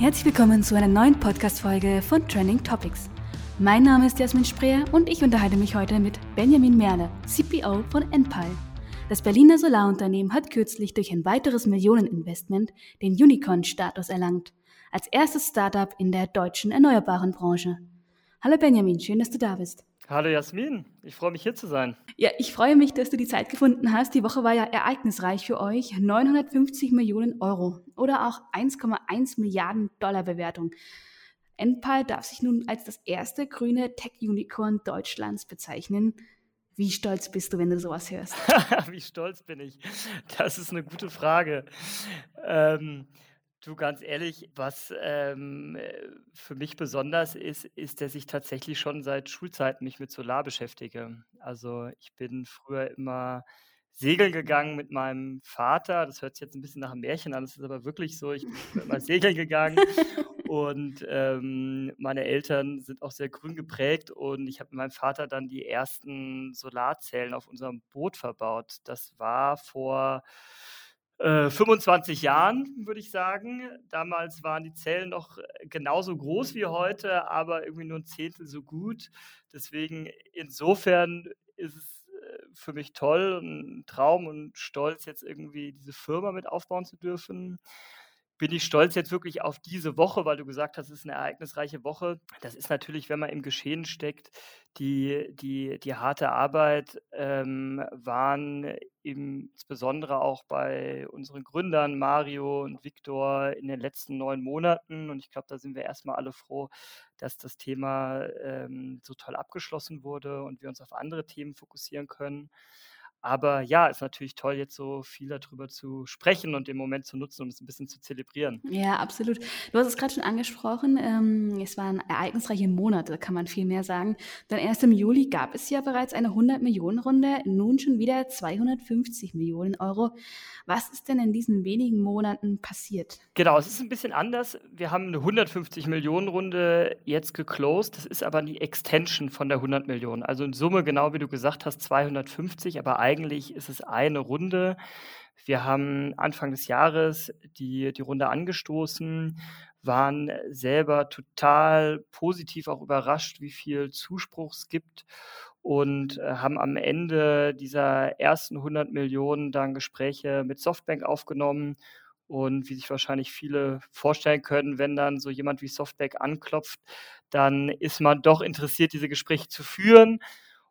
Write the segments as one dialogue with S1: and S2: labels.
S1: Herzlich willkommen zu einer neuen Podcast-Folge von Trending Topics. Mein Name ist Jasmin Spreer und ich unterhalte mich heute mit Benjamin Merle, CPO von Enpal. Das Berliner Solarunternehmen hat kürzlich durch ein weiteres Millioneninvestment den Unicorn-Status erlangt, als erstes Startup in der deutschen erneuerbaren Branche. Hallo Benjamin, schön, dass du da bist.
S2: Hallo Jasmin, ich freue mich hier zu sein.
S1: Ja, ich freue mich, dass du die Zeit gefunden hast. Die Woche war ja ereignisreich für euch. 950 Millionen Euro oder auch 1,1 Milliarden Dollar Bewertung. Enpal darf sich nun als das erste grüne Tech-Unicorn Deutschlands bezeichnen. Wie stolz bist du, wenn du sowas hörst?
S2: Wie stolz bin ich? Das ist eine gute Frage. Ähm, Du, ganz ehrlich, was ähm, äh, für mich besonders ist, ist, dass ich tatsächlich schon seit Schulzeiten mich mit Solar beschäftige. Also ich bin früher immer segeln gegangen mit meinem Vater. Das hört sich jetzt ein bisschen nach einem Märchen an, das ist aber wirklich so. Ich bin immer segeln gegangen und ähm, meine Eltern sind auch sehr grün geprägt und ich habe mit meinem Vater dann die ersten Solarzellen auf unserem Boot verbaut. Das war vor 25 äh, Jahren, würde ich sagen. Damals waren die Zellen noch äh, genauso groß wie heute, aber irgendwie nur ein Zehntel so gut. Deswegen insofern ist es äh, für mich toll, ein Traum und stolz, jetzt irgendwie diese Firma mit aufbauen zu dürfen bin ich stolz jetzt wirklich auf diese Woche, weil du gesagt hast, es ist eine ereignisreiche Woche. Das ist natürlich, wenn man im Geschehen steckt, die, die, die harte Arbeit ähm, waren insbesondere auch bei unseren Gründern Mario und Viktor in den letzten neun Monaten. Und ich glaube, da sind wir erstmal alle froh, dass das Thema ähm, so toll abgeschlossen wurde und wir uns auf andere Themen fokussieren können. Aber ja, ist natürlich toll, jetzt so viel darüber zu sprechen und den Moment zu nutzen, um es ein bisschen zu zelebrieren.
S1: Ja, absolut. Du hast es gerade schon angesprochen. Ähm, es waren ereignisreiche Monate, kann man viel mehr sagen. Denn erst im Juli gab es ja bereits eine 100-Millionen-Runde, nun schon wieder 250 Millionen Euro. Was ist denn in diesen wenigen Monaten passiert?
S2: Genau, es ist ein bisschen anders. Wir haben eine 150-Millionen-Runde jetzt geclosed. Das ist aber die Extension von der 100 Millionen. Also in Summe, genau wie du gesagt hast, 250, aber eigentlich ist es eine Runde. Wir haben Anfang des Jahres die, die Runde angestoßen, waren selber total positiv auch überrascht, wie viel Zuspruch es gibt und äh, haben am Ende dieser ersten 100 Millionen dann Gespräche mit Softbank aufgenommen. Und wie sich wahrscheinlich viele vorstellen können, wenn dann so jemand wie Softbank anklopft, dann ist man doch interessiert, diese Gespräche zu führen.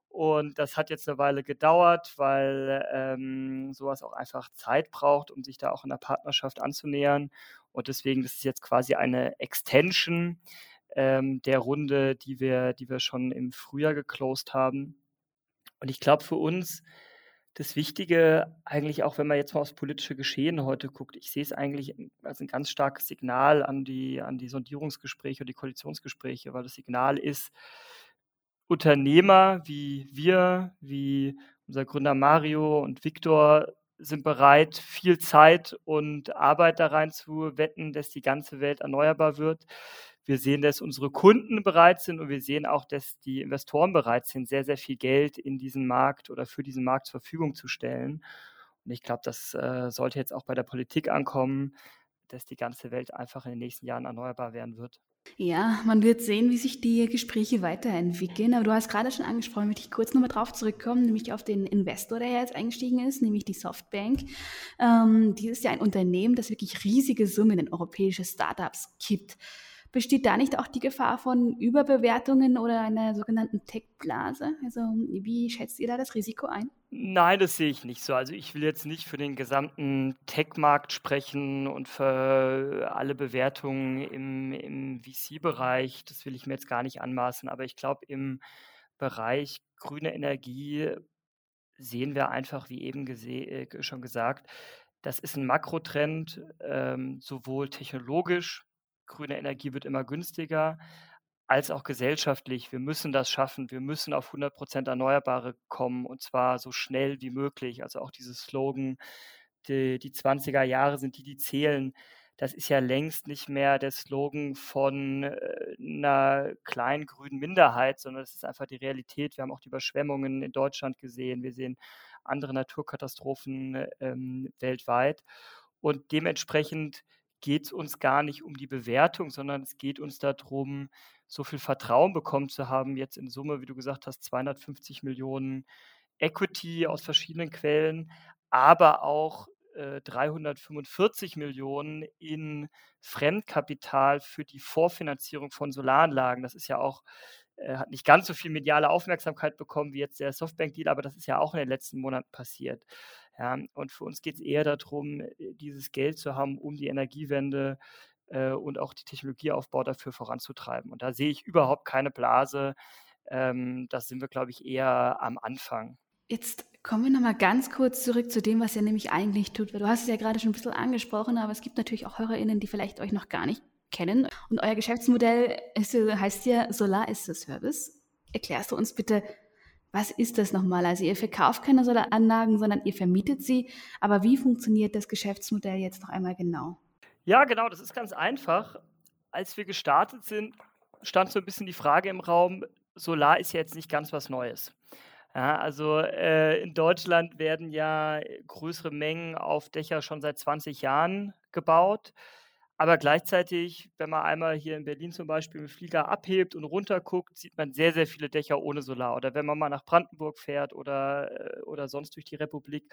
S2: Und das hat jetzt eine Weile gedauert, weil ähm, sowas auch einfach Zeit braucht, um sich da auch in der Partnerschaft anzunähern. Und deswegen, das ist jetzt quasi eine Extension ähm, der Runde, die wir, die wir schon im Frühjahr geclosed haben. Und ich glaube für uns, das Wichtige, eigentlich auch wenn man jetzt mal aufs politische Geschehen heute guckt, ich sehe es eigentlich als ein ganz starkes Signal an die, an die Sondierungsgespräche und die Koalitionsgespräche, weil das Signal ist, Unternehmer wie wir, wie unser Gründer Mario und Viktor sind bereit, viel Zeit und Arbeit da rein zu wetten, dass die ganze Welt erneuerbar wird. Wir sehen, dass unsere Kunden bereit sind und wir sehen auch, dass die Investoren bereit sind, sehr, sehr viel Geld in diesen Markt oder für diesen Markt zur Verfügung zu stellen. Und ich glaube, das äh, sollte jetzt auch bei der Politik ankommen, dass die ganze Welt einfach in den nächsten Jahren erneuerbar werden wird.
S1: Ja, man wird sehen, wie sich die Gespräche weiterentwickeln. Aber du hast gerade schon angesprochen, möchte ich kurz nochmal drauf zurückkommen, nämlich auf den Investor, der jetzt eingestiegen ist, nämlich die Softbank. Ähm, die ist ja ein Unternehmen, das wirklich riesige Summen in europäische Startups kippt. Besteht da nicht auch die Gefahr von Überbewertungen oder einer sogenannten Tech-Blase? Also wie schätzt ihr da das Risiko ein?
S2: Nein, das sehe ich nicht so. Also ich will jetzt nicht für den gesamten Tech-Markt sprechen und für alle Bewertungen im, im VC-Bereich. Das will ich mir jetzt gar nicht anmaßen. Aber ich glaube, im Bereich grüne Energie sehen wir einfach, wie eben äh, schon gesagt, das ist ein Makrotrend, ähm, sowohl technologisch grüne Energie wird immer günstiger, als auch gesellschaftlich. Wir müssen das schaffen. Wir müssen auf 100 Prozent Erneuerbare kommen und zwar so schnell wie möglich. Also auch dieses Slogan, die, die 20er Jahre sind die, die zählen. Das ist ja längst nicht mehr der Slogan von äh, einer kleinen grünen Minderheit, sondern es ist einfach die Realität. Wir haben auch die Überschwemmungen in Deutschland gesehen. Wir sehen andere Naturkatastrophen ähm, weltweit. Und dementsprechend geht es uns gar nicht um die Bewertung, sondern es geht uns darum, so viel Vertrauen bekommen zu haben, jetzt in Summe, wie du gesagt hast, 250 Millionen Equity aus verschiedenen Quellen, aber auch äh, 345 Millionen in Fremdkapital für die Vorfinanzierung von Solaranlagen. Das ist ja auch äh, hat nicht ganz so viel mediale Aufmerksamkeit bekommen wie jetzt der Softbank-Deal, aber das ist ja auch in den letzten Monaten passiert. Ja, und für uns geht es eher darum, äh, dieses Geld zu haben, um die Energiewende äh, und auch die Technologieaufbau dafür voranzutreiben. Und da sehe ich überhaupt keine Blase. Ähm, das sind wir, glaube ich, eher am Anfang.
S1: Jetzt kommen wir nochmal ganz kurz zurück zu dem, was ihr nämlich eigentlich tut. Du hast es ja gerade schon ein bisschen angesprochen, aber es gibt natürlich auch HörerInnen, die vielleicht euch noch gar nicht kennen. Und euer Geschäftsmodell ist, heißt ja Solar as a Service. Erklärst du uns bitte, was ist das nochmal? Also ihr verkauft keine Solaranlagen, sondern ihr vermietet sie. Aber wie funktioniert das Geschäftsmodell jetzt noch einmal genau?
S2: Ja, genau, das ist ganz einfach. Als wir gestartet sind, stand so ein bisschen die Frage im Raum, Solar ist ja jetzt nicht ganz was Neues. Ja, also äh, in Deutschland werden ja größere Mengen auf Dächer schon seit 20 Jahren gebaut. Aber gleichzeitig, wenn man einmal hier in Berlin zum Beispiel mit Flieger abhebt und runterguckt, sieht man sehr, sehr viele Dächer ohne Solar. Oder wenn man mal nach Brandenburg fährt oder, äh, oder sonst durch die Republik.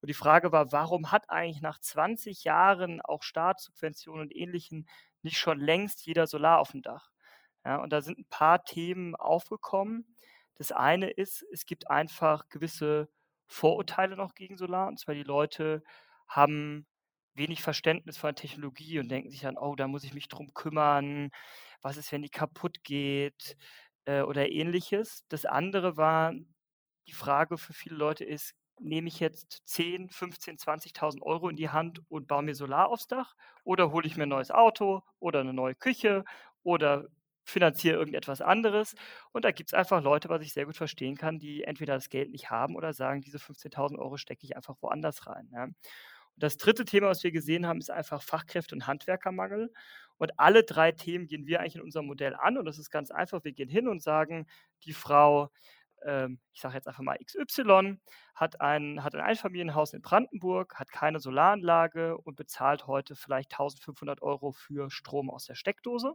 S2: Und die Frage war, warum hat eigentlich nach 20 Jahren auch Staatssubventionen und Ähnlichem nicht schon längst jeder Solar auf dem Dach? Ja, und da sind ein paar Themen aufgekommen. Das eine ist, es gibt einfach gewisse Vorurteile noch gegen Solar. Und zwar die Leute haben wenig Verständnis von Technologie und denken sich dann, oh, da muss ich mich drum kümmern, was ist, wenn die kaputt geht äh, oder ähnliches. Das andere war, die Frage für viele Leute ist, nehme ich jetzt 10, 15, 20.000 Euro in die Hand und baue mir Solar aufs Dach oder hole ich mir ein neues Auto oder eine neue Küche oder finanziere irgendetwas anderes. Und da gibt es einfach Leute, was ich sehr gut verstehen kann, die entweder das Geld nicht haben oder sagen, diese 15.000 Euro stecke ich einfach woanders rein. Ja. Das dritte Thema, was wir gesehen haben, ist einfach Fachkräfte- und Handwerkermangel. Und alle drei Themen gehen wir eigentlich in unserem Modell an. Und das ist ganz einfach. Wir gehen hin und sagen, die Frau, ähm, ich sage jetzt einfach mal XY, hat ein, hat ein Einfamilienhaus in Brandenburg, hat keine Solaranlage und bezahlt heute vielleicht 1500 Euro für Strom aus der Steckdose.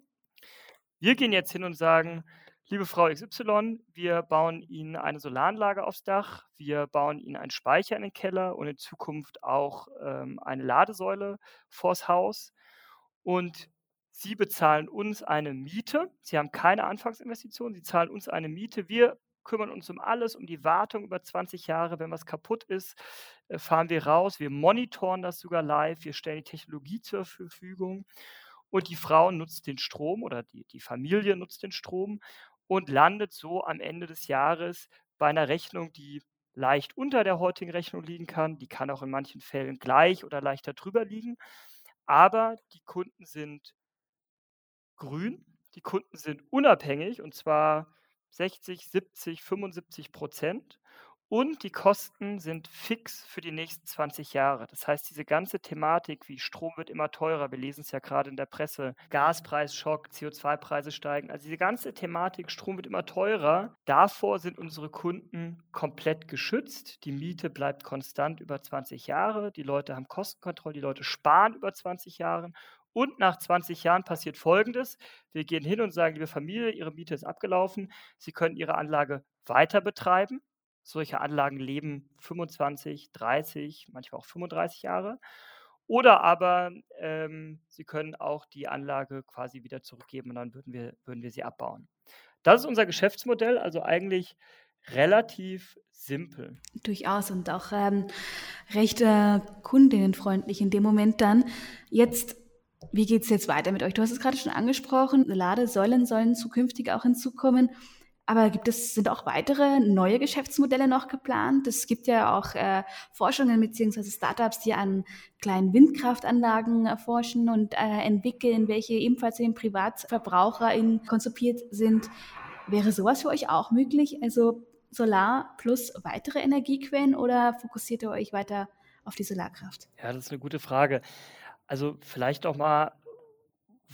S2: Wir gehen jetzt hin und sagen, Liebe Frau XY, wir bauen Ihnen eine Solaranlage aufs Dach, wir bauen Ihnen einen Speicher in den Keller und in Zukunft auch ähm, eine Ladesäule vors Haus. Und Sie bezahlen uns eine Miete. Sie haben keine Anfangsinvestition, Sie zahlen uns eine Miete. Wir kümmern uns um alles, um die Wartung über 20 Jahre. Wenn was kaputt ist, äh, fahren wir raus. Wir monitoren das sogar live. Wir stellen die Technologie zur Verfügung. Und die Frau nutzt den Strom oder die, die Familie nutzt den Strom und landet so am Ende des Jahres bei einer Rechnung, die leicht unter der heutigen Rechnung liegen kann. Die kann auch in manchen Fällen gleich oder leichter drüber liegen. Aber die Kunden sind grün, die Kunden sind unabhängig und zwar 60, 70, 75 Prozent. Und die Kosten sind fix für die nächsten 20 Jahre. Das heißt, diese ganze Thematik wie Strom wird immer teurer, wir lesen es ja gerade in der Presse, Gaspreisschock, CO2-Preise steigen, also diese ganze Thematik Strom wird immer teurer, davor sind unsere Kunden komplett geschützt. Die Miete bleibt konstant über 20 Jahre, die Leute haben Kostenkontrolle, die Leute sparen über 20 Jahre und nach 20 Jahren passiert Folgendes. Wir gehen hin und sagen, liebe Familie, Ihre Miete ist abgelaufen. Sie können Ihre Anlage weiter betreiben. Solche Anlagen leben 25, 30, manchmal auch 35 Jahre. Oder aber ähm, Sie können auch die Anlage quasi wieder zurückgeben und dann würden wir, würden wir sie abbauen. Das ist unser Geschäftsmodell, also eigentlich relativ simpel.
S1: Durchaus und auch ähm, recht äh, kundinnenfreundlich in dem Moment dann. Jetzt, wie geht es jetzt weiter mit euch? Du hast es gerade schon angesprochen, Ladesäulen sollen zukünftig auch hinzukommen. Aber gibt es, sind auch weitere neue Geschäftsmodelle noch geplant? Es gibt ja auch äh, Forschungen bzw. Startups, die an kleinen Windkraftanlagen erforschen und äh, entwickeln, welche ebenfalls den PrivatverbraucherInnen konzipiert sind. Wäre sowas für euch auch möglich? Also Solar plus weitere Energiequellen oder fokussiert ihr euch weiter auf die Solarkraft?
S2: Ja, das ist eine gute Frage. Also vielleicht auch mal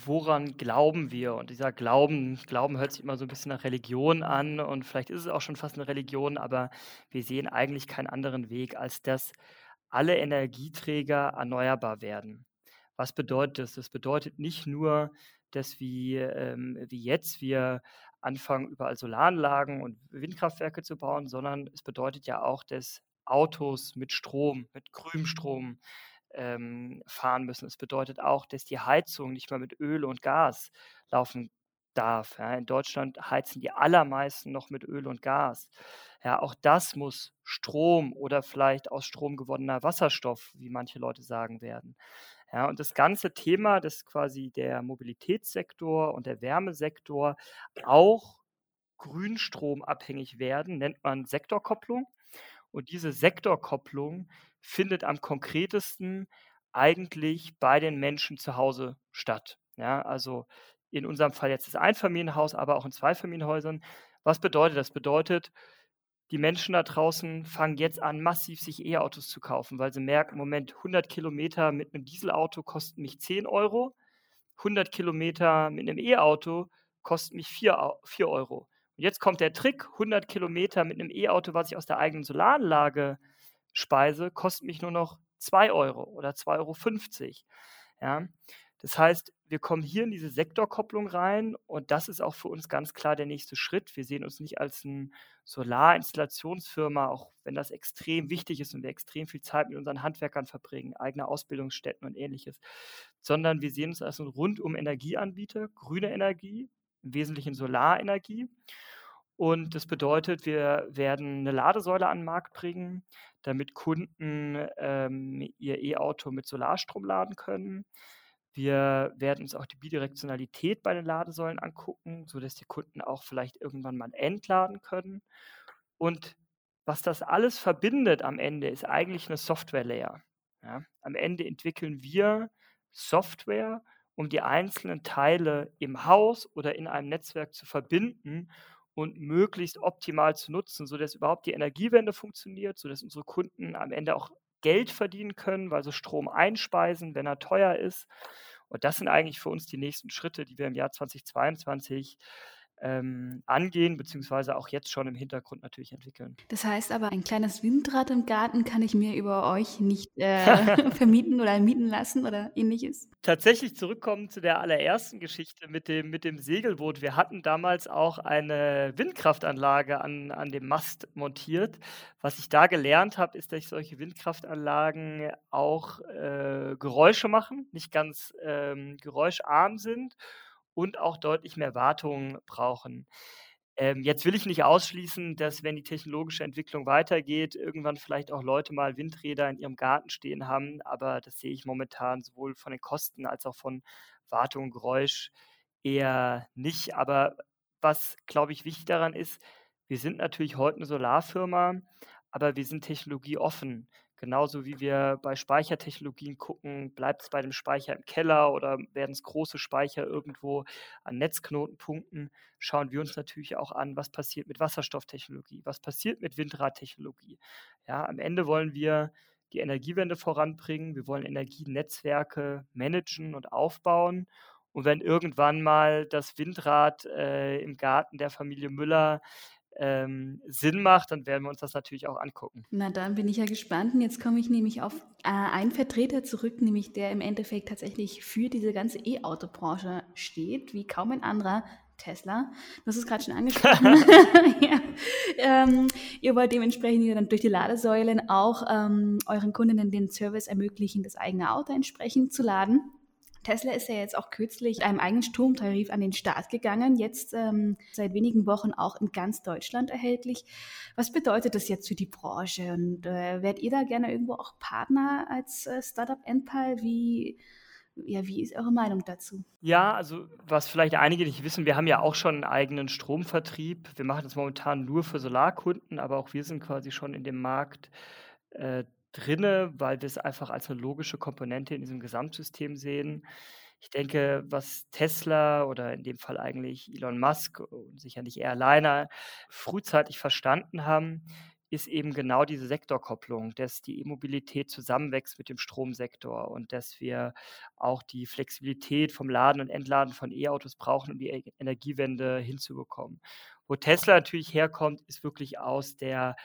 S2: woran glauben wir? Und dieser Glauben, Glauben hört sich immer so ein bisschen nach Religion an und vielleicht ist es auch schon fast eine Religion, aber wir sehen eigentlich keinen anderen Weg, als dass alle Energieträger erneuerbar werden. Was bedeutet das? Das bedeutet nicht nur, dass wir, ähm, wie jetzt wir anfangen, überall Solaranlagen und Windkraftwerke zu bauen, sondern es bedeutet ja auch, dass Autos mit Strom, mit grünem Strom ähm, fahren müssen. Es bedeutet auch, dass die Heizung nicht mehr mit Öl und Gas laufen darf. Ja. In Deutschland heizen die allermeisten noch mit Öl und Gas. Ja, auch das muss Strom oder vielleicht aus Strom gewonnener Wasserstoff, wie manche Leute sagen werden. Ja, und das ganze Thema, dass quasi der Mobilitätssektor und der Wärmesektor auch grünstromabhängig werden, nennt man Sektorkopplung. Und diese Sektorkopplung findet am konkretesten eigentlich bei den Menschen zu Hause statt. Ja, also in unserem Fall jetzt das Einfamilienhaus, aber auch in Zweifamilienhäusern. Was bedeutet das? Bedeutet, die Menschen da draußen fangen jetzt an, massiv sich E-Autos zu kaufen, weil sie merken, Moment, 100 Kilometer mit einem Dieselauto kosten mich 10 Euro, 100 Kilometer mit einem E-Auto kosten mich 4, 4 Euro. Und jetzt kommt der Trick, 100 Kilometer mit einem E-Auto, was ich aus der eigenen Solaranlage speise, kostet mich nur noch 2 Euro oder 2,50 Euro. Ja? Das heißt, wir kommen hier in diese Sektorkopplung rein und das ist auch für uns ganz klar der nächste Schritt. Wir sehen uns nicht als eine Solarinstallationsfirma, auch wenn das extrem wichtig ist und wir extrem viel Zeit mit unseren Handwerkern verbringen, eigene Ausbildungsstätten und ähnliches, sondern wir sehen uns als ein rundum Energieanbieter, grüne Energie, im Wesentlichen Solarenergie. Und das bedeutet, wir werden eine Ladesäule an den Markt bringen, damit Kunden ähm, ihr E-Auto mit Solarstrom laden können. Wir werden uns auch die Bidirektionalität bei den Ladesäulen angucken, sodass die Kunden auch vielleicht irgendwann mal entladen können. Und was das alles verbindet am Ende, ist eigentlich eine Software-Layer. Ja? Am Ende entwickeln wir Software, um die einzelnen Teile im Haus oder in einem Netzwerk zu verbinden und möglichst optimal zu nutzen, sodass überhaupt die Energiewende funktioniert, sodass unsere Kunden am Ende auch Geld verdienen können, weil sie Strom einspeisen, wenn er teuer ist. Und das sind eigentlich für uns die nächsten Schritte, die wir im Jahr 2022 ähm, angehen, beziehungsweise auch jetzt schon im Hintergrund natürlich entwickeln.
S1: Das heißt aber, ein kleines Windrad im Garten kann ich mir über euch nicht äh, vermieten oder mieten lassen oder ähnliches?
S2: Tatsächlich zurückkommen zu der allerersten Geschichte mit dem, mit dem Segelboot. Wir hatten damals auch eine Windkraftanlage an, an dem Mast montiert. Was ich da gelernt habe, ist, dass solche Windkraftanlagen auch äh, Geräusche machen, nicht ganz ähm, geräuscharm sind und auch deutlich mehr Wartung brauchen. Ähm, jetzt will ich nicht ausschließen, dass, wenn die technologische Entwicklung weitergeht, irgendwann vielleicht auch Leute mal Windräder in ihrem Garten stehen haben, aber das sehe ich momentan sowohl von den Kosten als auch von Wartung und Geräusch eher nicht. Aber was, glaube ich, wichtig daran ist, wir sind natürlich heute eine Solarfirma, aber wir sind technologieoffen. Genauso wie wir bei Speichertechnologien gucken, bleibt es bei dem Speicher im Keller oder werden es große Speicher irgendwo an Netzknotenpunkten, schauen wir uns natürlich auch an, was passiert mit Wasserstofftechnologie, was passiert mit Windradtechnologie. Ja, am Ende wollen wir die Energiewende voranbringen, wir wollen Energienetzwerke managen und aufbauen. Und wenn irgendwann mal das Windrad äh, im Garten der Familie Müller ähm, Sinn macht, dann werden wir uns das natürlich auch angucken.
S1: Na, dann bin ich ja gespannt. Und jetzt komme ich nämlich auf äh, einen Vertreter zurück, nämlich der im Endeffekt tatsächlich für diese ganze E-Auto-Branche steht, wie kaum ein anderer. Tesla. Du hast es gerade schon angesprochen. ja. ähm, ihr wollt dementsprechend dann durch die Ladesäulen auch ähm, euren Kundinnen den Service ermöglichen, das eigene Auto entsprechend zu laden. Tesla ist ja jetzt auch kürzlich einem eigenen Stromtarif an den Start gegangen, jetzt ähm, seit wenigen Wochen auch in ganz Deutschland erhältlich. Was bedeutet das jetzt für die Branche? Und äh, werdet ihr da gerne irgendwo auch Partner als äh, Startup Endpal? Wie, ja, wie ist eure Meinung dazu?
S2: Ja, also was vielleicht einige nicht wissen, wir haben ja auch schon einen eigenen Stromvertrieb. Wir machen das momentan nur für Solarkunden, aber auch wir sind quasi schon in dem Markt äh, drinne, weil wir es einfach als eine logische Komponente in diesem Gesamtsystem sehen. Ich denke, was Tesla oder in dem Fall eigentlich Elon Musk und sicher nicht er alleine frühzeitig verstanden haben, ist eben genau diese Sektorkopplung, dass die E-Mobilität zusammenwächst mit dem Stromsektor und dass wir auch die Flexibilität vom Laden und Entladen von E-Autos brauchen, um die e-, Energiewende hinzubekommen. Wo Tesla natürlich herkommt, ist wirklich aus der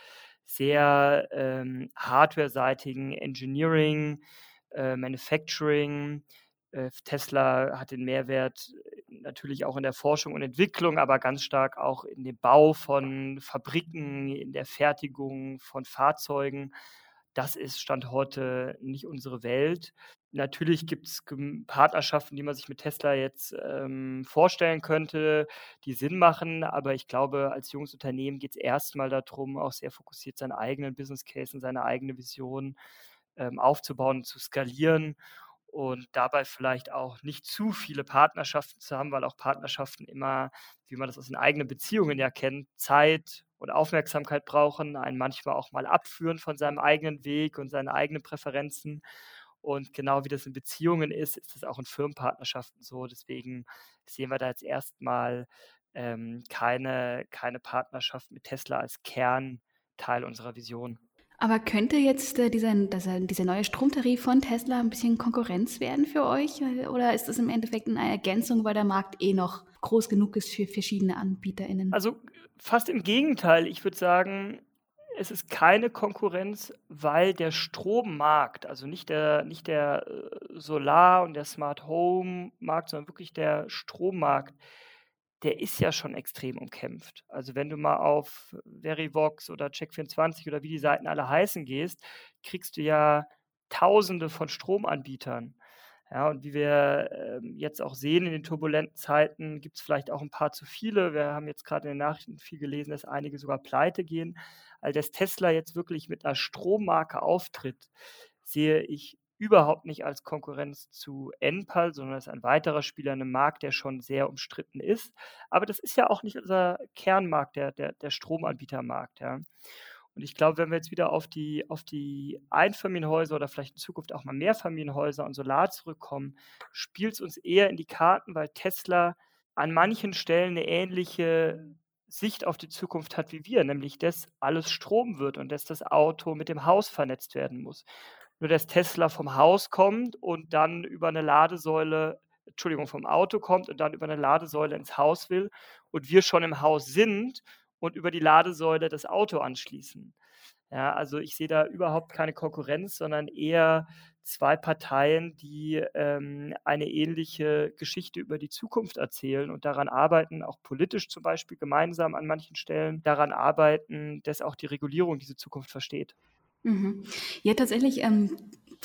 S2: sehr ähm, hardware-seitigen Engineering, äh, Manufacturing. Äh, Tesla hat den Mehrwert äh, natürlich auch in der Forschung und Entwicklung, aber ganz stark auch in dem Bau von Fabriken, in der Fertigung von Fahrzeugen. Das ist Stand heute nicht unsere Welt. Natürlich gibt es Partnerschaften, die man sich mit Tesla jetzt ähm, vorstellen könnte, die Sinn machen, aber ich glaube, als junges Unternehmen geht es erstmal darum, auch sehr fokussiert seinen eigenen Business Case und seine eigene Vision ähm, aufzubauen und zu skalieren und dabei vielleicht auch nicht zu viele Partnerschaften zu haben, weil auch Partnerschaften immer, wie man das aus den eigenen Beziehungen ja kennt, Zeit und Aufmerksamkeit brauchen, einen manchmal auch mal abführen von seinem eigenen Weg und seinen eigenen Präferenzen. Und genau wie das in Beziehungen ist, ist das auch in Firmenpartnerschaften so. Deswegen sehen wir da jetzt erstmal ähm, keine, keine Partnerschaft mit Tesla als Kernteil unserer Vision.
S1: Aber könnte jetzt äh, dieser, dieser, dieser neue Stromtarif von Tesla ein bisschen Konkurrenz werden für euch? Oder ist das im Endeffekt eine Ergänzung, weil der Markt eh noch groß genug ist für verschiedene AnbieterInnen?
S2: Also fast im Gegenteil. Ich würde sagen, es ist keine Konkurrenz, weil der Strommarkt, also nicht der, nicht der äh, Solar- und der Smart Home-Markt, sondern wirklich der Strommarkt, der ist ja schon extrem umkämpft. Also wenn du mal auf Verivox oder Check24 oder wie die Seiten alle heißen gehst, kriegst du ja Tausende von Stromanbietern. Ja, und wie wir ähm, jetzt auch sehen in den turbulenten Zeiten, gibt es vielleicht auch ein paar zu viele. Wir haben jetzt gerade in den Nachrichten viel gelesen, dass einige sogar pleite gehen. All dass Tesla jetzt wirklich mit einer Strommarke auftritt, sehe ich überhaupt nicht als Konkurrenz zu Enpal, sondern ist ein weiterer Spieler in einem Markt, der schon sehr umstritten ist. Aber das ist ja auch nicht unser Kernmarkt, der, der, der Stromanbietermarkt. Ja. Und ich glaube, wenn wir jetzt wieder auf die, auf die Einfamilienhäuser oder vielleicht in Zukunft auch mal Mehrfamilienhäuser und Solar zurückkommen, spielt es uns eher in die Karten, weil Tesla an manchen Stellen eine ähnliche Sicht auf die Zukunft hat wie wir, nämlich dass alles Strom wird und dass das Auto mit dem Haus vernetzt werden muss. Nur dass Tesla vom Haus kommt und dann über eine Ladesäule, Entschuldigung, vom Auto kommt und dann über eine Ladesäule ins Haus will und wir schon im Haus sind und über die Ladesäule das Auto anschließen. Ja, also ich sehe da überhaupt keine Konkurrenz, sondern eher zwei Parteien, die ähm, eine ähnliche Geschichte über die Zukunft erzählen und daran arbeiten, auch politisch zum Beispiel gemeinsam an manchen Stellen, daran arbeiten, dass auch die Regulierung diese Zukunft versteht.
S1: Mhm. Ja, tatsächlich ähm,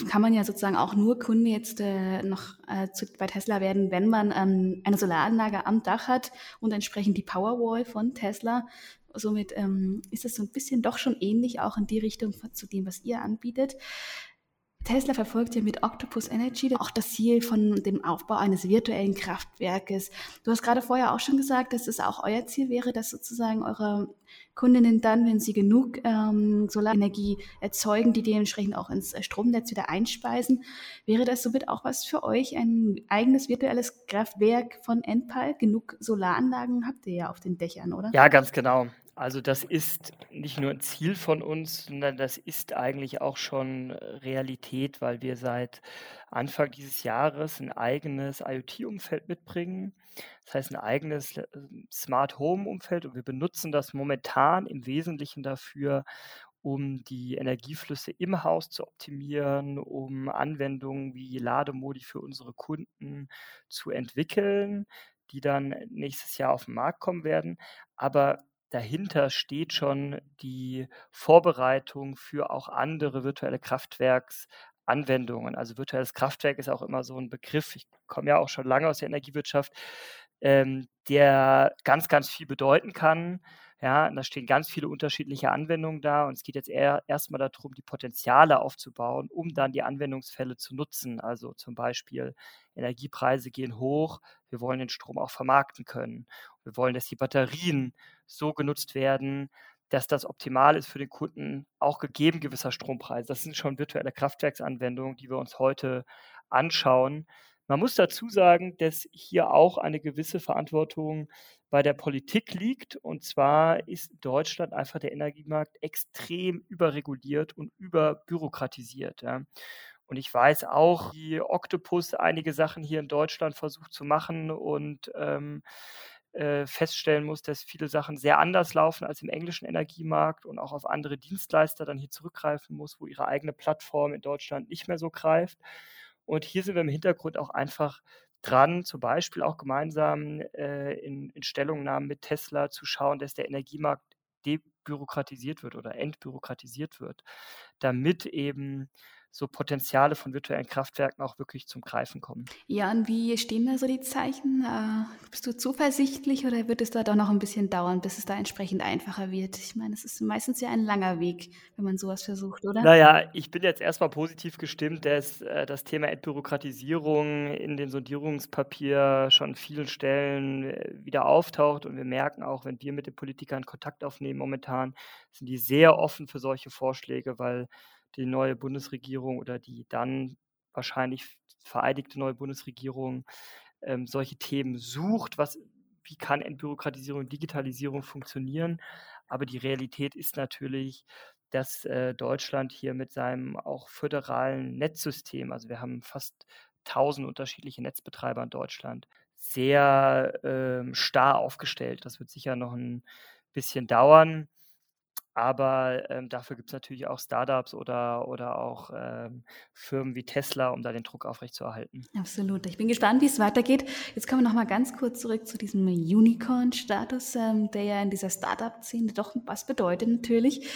S1: kann man ja sozusagen auch nur Kunde jetzt äh, noch äh, zu, bei Tesla werden, wenn man ähm, eine Solaranlage am Dach hat und entsprechend die Powerwall von Tesla. Somit ähm, ist das so ein bisschen doch schon ähnlich auch in die Richtung zu dem, was ihr anbietet. Tesla verfolgt ja mit Octopus Energy auch das Ziel von dem Aufbau eines virtuellen Kraftwerkes. Du hast gerade vorher auch schon gesagt, dass es auch euer Ziel wäre, dass sozusagen eure Kundinnen dann, wenn sie genug ähm, Solarenergie erzeugen, die dementsprechend auch ins Stromnetz wieder einspeisen. Wäre das somit auch was für euch, ein eigenes virtuelles Kraftwerk von Enpal? Genug Solaranlagen habt ihr ja auf den Dächern, oder?
S2: Ja, ganz genau. Also das ist nicht nur ein Ziel von uns, sondern das ist eigentlich auch schon äh, Realität, weil wir seit Anfang dieses Jahres ein eigenes IoT-Umfeld mitbringen. Das heißt ein eigenes äh, Smart Home-Umfeld und wir benutzen das momentan im Wesentlichen dafür, um die Energieflüsse im Haus zu optimieren, um Anwendungen wie Lademodi für unsere Kunden zu entwickeln, die dann nächstes Jahr auf den Markt kommen werden. Aber dahinter steht schon die Vorbereitung für auch andere virtuelle Kraftwerksanwendungen. Also virtuelles Kraftwerk ist auch immer so ein Begriff. Ich komme ja auch schon lange aus der Energiewirtschaft, ähm, der ganz, ganz viel bedeuten kann. Ja, da stehen ganz viele unterschiedliche Anwendungen da und es geht jetzt eher erstmal darum, die Potenziale aufzubauen, um dann die Anwendungsfälle zu nutzen. Also zum Beispiel Energiepreise gehen hoch, wir wollen den Strom auch vermarkten können. Wir wollen, dass die Batterien so genutzt werden, dass das optimal ist für den Kunden, auch gegeben gewisser Strompreise. Das sind schon virtuelle Kraftwerksanwendungen, die wir uns heute anschauen. Man muss dazu sagen, dass hier auch eine gewisse Verantwortung bei der Politik liegt. Und zwar ist Deutschland einfach der Energiemarkt extrem überreguliert und überbürokratisiert. Ja. Und ich weiß auch, wie Octopus einige Sachen hier in Deutschland versucht zu machen und ähm, äh, feststellen muss, dass viele Sachen sehr anders laufen als im englischen Energiemarkt und auch auf andere Dienstleister dann hier zurückgreifen muss, wo ihre eigene Plattform in Deutschland nicht mehr so greift. Und hier sind wir im Hintergrund auch einfach dran, zum Beispiel auch gemeinsam äh, in, in Stellungnahmen mit Tesla zu schauen, dass der Energiemarkt debürokratisiert wird oder entbürokratisiert wird, damit eben so Potenziale von virtuellen Kraftwerken auch wirklich zum Greifen kommen.
S1: Ja, und wie stehen da so die Zeichen? Äh, bist du zuversichtlich oder wird es da doch noch ein bisschen dauern, bis es da entsprechend einfacher wird? Ich meine, es ist meistens ja ein langer Weg, wenn man sowas versucht, oder?
S2: Naja, ich bin jetzt erstmal positiv gestimmt, dass äh, das Thema Entbürokratisierung in den Sondierungspapier schon an vielen Stellen äh, wieder auftaucht und wir merken auch, wenn wir mit den Politikern Kontakt aufnehmen momentan, sind die sehr offen für solche Vorschläge, weil die neue Bundesregierung oder die dann wahrscheinlich vereidigte neue Bundesregierung ähm, solche Themen sucht. Was, wie kann Entbürokratisierung und Digitalisierung funktionieren? Aber die Realität ist natürlich, dass äh, Deutschland hier mit seinem auch föderalen Netzsystem, also wir haben fast 1000 unterschiedliche Netzbetreiber in Deutschland, sehr ähm, starr aufgestellt. Das wird sicher noch ein bisschen dauern. Aber ähm, dafür gibt es natürlich auch Startups oder, oder auch ähm, Firmen wie Tesla, um da den Druck aufrechtzuerhalten.
S1: Absolut. Ich bin gespannt, wie es weitergeht. Jetzt kommen wir noch mal ganz kurz zurück zu diesem Unicorn-Status, ähm, der ja in dieser Startup-Szene doch was bedeutet natürlich.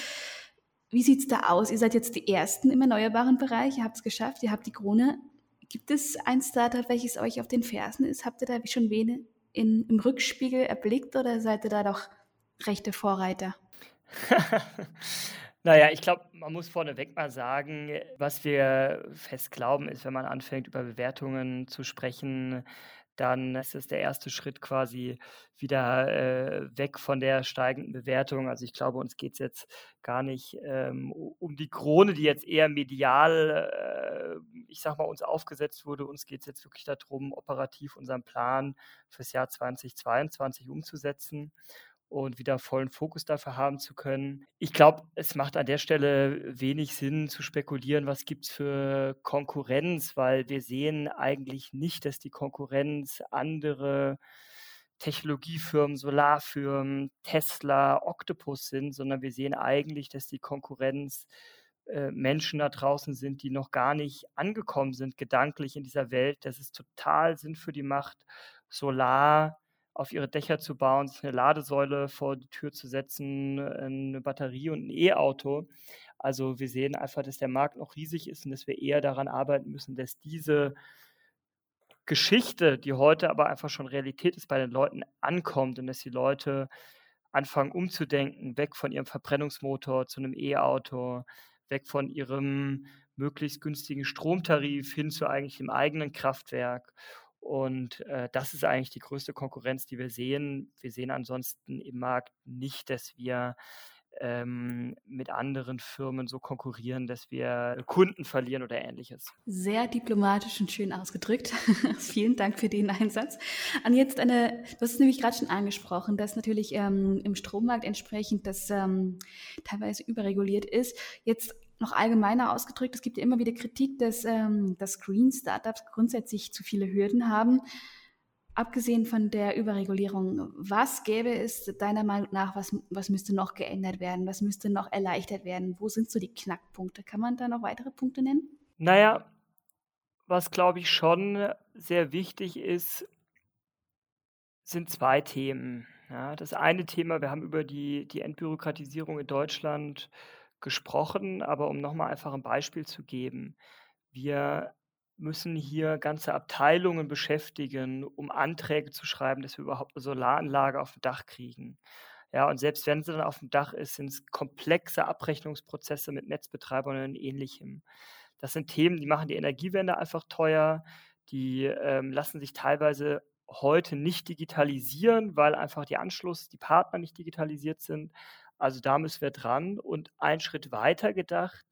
S1: Wie sieht es da aus? Ihr seid jetzt die Ersten im erneuerbaren Bereich. Ihr habt es geschafft. Ihr habt die Krone. Gibt es ein Startup, welches euch auf den Fersen ist? Habt ihr da schon wen in, im Rückspiegel erblickt oder seid ihr da doch rechte Vorreiter?
S2: Naja, ich glaube, man muss vorneweg mal sagen, was wir fest glauben, ist, wenn man anfängt, über Bewertungen zu sprechen, dann ist es der erste Schritt quasi wieder äh, weg von der steigenden Bewertung. Also ich glaube, uns geht es jetzt gar nicht ähm, um die Krone, die jetzt eher medial, äh, ich sag mal, uns aufgesetzt wurde. Uns geht es jetzt wirklich darum, operativ unseren Plan fürs Jahr 2022 umzusetzen und wieder vollen Fokus dafür haben zu können. Ich glaube, es macht an der Stelle wenig Sinn zu spekulieren, was gibt es für Konkurrenz, weil wir sehen eigentlich nicht, dass die Konkurrenz andere Technologiefirmen, Solarfirmen, Tesla, Octopus sind, sondern wir sehen eigentlich, dass die Konkurrenz äh, Menschen da draußen sind, die noch gar nicht angekommen sind gedanklich in dieser Welt, dass es total Sinn für die macht, Solar auf ihre Dächer zu bauen, eine Ladesäule vor die Tür zu setzen, eine Batterie und ein E-Auto. Also wir sehen einfach, dass der Markt noch riesig ist und dass wir eher daran arbeiten müssen, dass diese Geschichte, die heute aber einfach schon Realität ist, bei den Leuten ankommt und dass die Leute anfangen umzudenken, weg von ihrem Verbrennungsmotor zu einem E-Auto, weg von ihrem möglichst günstigen Stromtarif hin zu eigentlich dem eigenen Kraftwerk und äh, das ist eigentlich die größte Konkurrenz, die wir sehen. Wir sehen ansonsten im Markt nicht, dass wir ähm, mit anderen Firmen so konkurrieren, dass wir Kunden verlieren oder ähnliches.
S1: Sehr diplomatisch und schön ausgedrückt. Vielen Dank für den Einsatz. Und jetzt eine, du hast es nämlich gerade schon angesprochen, dass natürlich ähm, im Strommarkt entsprechend das ähm, teilweise überreguliert ist. Jetzt noch allgemeiner ausgedrückt, es gibt ja immer wieder Kritik, dass, ähm, dass Green Startups grundsätzlich zu viele Hürden haben. Abgesehen von der Überregulierung, was gäbe es deiner Meinung nach, was, was müsste noch geändert werden, was müsste noch erleichtert werden? Wo sind so die Knackpunkte? Kann man da noch weitere Punkte nennen?
S2: Naja, was glaube ich schon sehr wichtig ist, sind zwei Themen. Ja, das eine Thema, wir haben über die, die Entbürokratisierung in Deutschland gesprochen, aber um nochmal einfach ein Beispiel zu geben, wir müssen hier ganze Abteilungen beschäftigen, um Anträge zu schreiben, dass wir überhaupt eine Solaranlage auf dem Dach kriegen. Ja, und selbst wenn sie dann auf dem Dach ist, sind es komplexe Abrechnungsprozesse mit Netzbetreibern und ähnlichem. Das sind Themen, die machen die Energiewende einfach teuer, die ähm, lassen sich teilweise heute nicht digitalisieren, weil einfach die Anschluss, die Partner nicht digitalisiert sind. Also da müssen wir dran. Und einen Schritt weiter gedacht,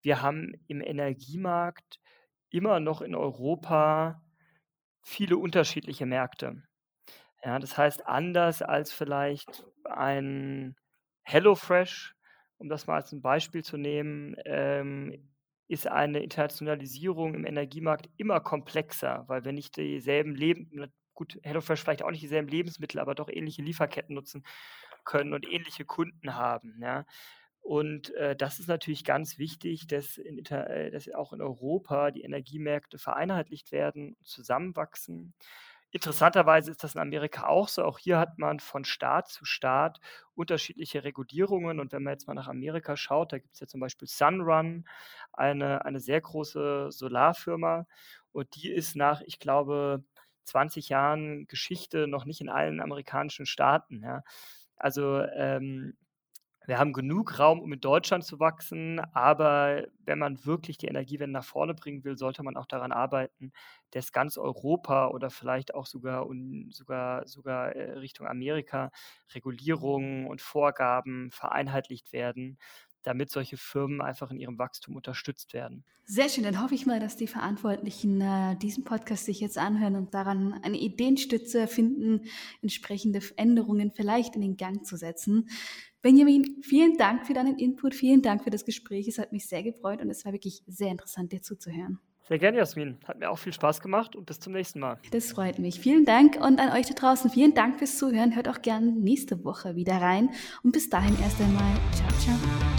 S2: wir haben im Energiemarkt immer noch in Europa viele unterschiedliche Märkte. Ja, das heißt, anders als vielleicht ein HelloFresh, um das mal als ein Beispiel zu nehmen, ähm, ist eine Internationalisierung im Energiemarkt immer komplexer, weil wir nicht dieselben Leben, gut, HelloFresh vielleicht auch nicht dieselben Lebensmittel, aber doch ähnliche Lieferketten nutzen können und ähnliche Kunden haben. Ja. Und äh, das ist natürlich ganz wichtig, dass, in, äh, dass auch in Europa die Energiemärkte vereinheitlicht werden, zusammenwachsen. Interessanterweise ist das in Amerika auch so. Auch hier hat man von Staat zu Staat unterschiedliche Regulierungen. Und wenn man jetzt mal nach Amerika schaut, da gibt es ja zum Beispiel Sunrun, eine, eine sehr große Solarfirma. Und die ist nach, ich glaube, 20 Jahren Geschichte noch nicht in allen amerikanischen Staaten. Ja. Also ähm, wir haben genug Raum, um in Deutschland zu wachsen, aber wenn man wirklich die Energiewende nach vorne bringen will, sollte man auch daran arbeiten, dass ganz Europa oder vielleicht auch sogar, sogar, sogar äh, Richtung Amerika Regulierungen und Vorgaben vereinheitlicht werden, damit solche Firmen einfach in ihrem Wachstum unterstützt werden.
S1: Sehr schön, dann hoffe ich mal, dass die Verantwortlichen äh, diesen Podcast sich jetzt anhören und daran eine Ideenstütze finden, entsprechende Änderungen vielleicht in den Gang zu setzen. Benjamin, vielen Dank für deinen Input, vielen Dank für das Gespräch. Es hat mich sehr gefreut und es war wirklich sehr interessant, dir zuzuhören.
S2: Sehr gerne, Jasmin. Hat mir auch viel Spaß gemacht und bis zum nächsten Mal.
S1: Das freut mich. Vielen Dank und an euch da draußen vielen Dank fürs Zuhören. Hört auch gerne nächste Woche wieder rein und bis dahin erst einmal. Ciao, ciao.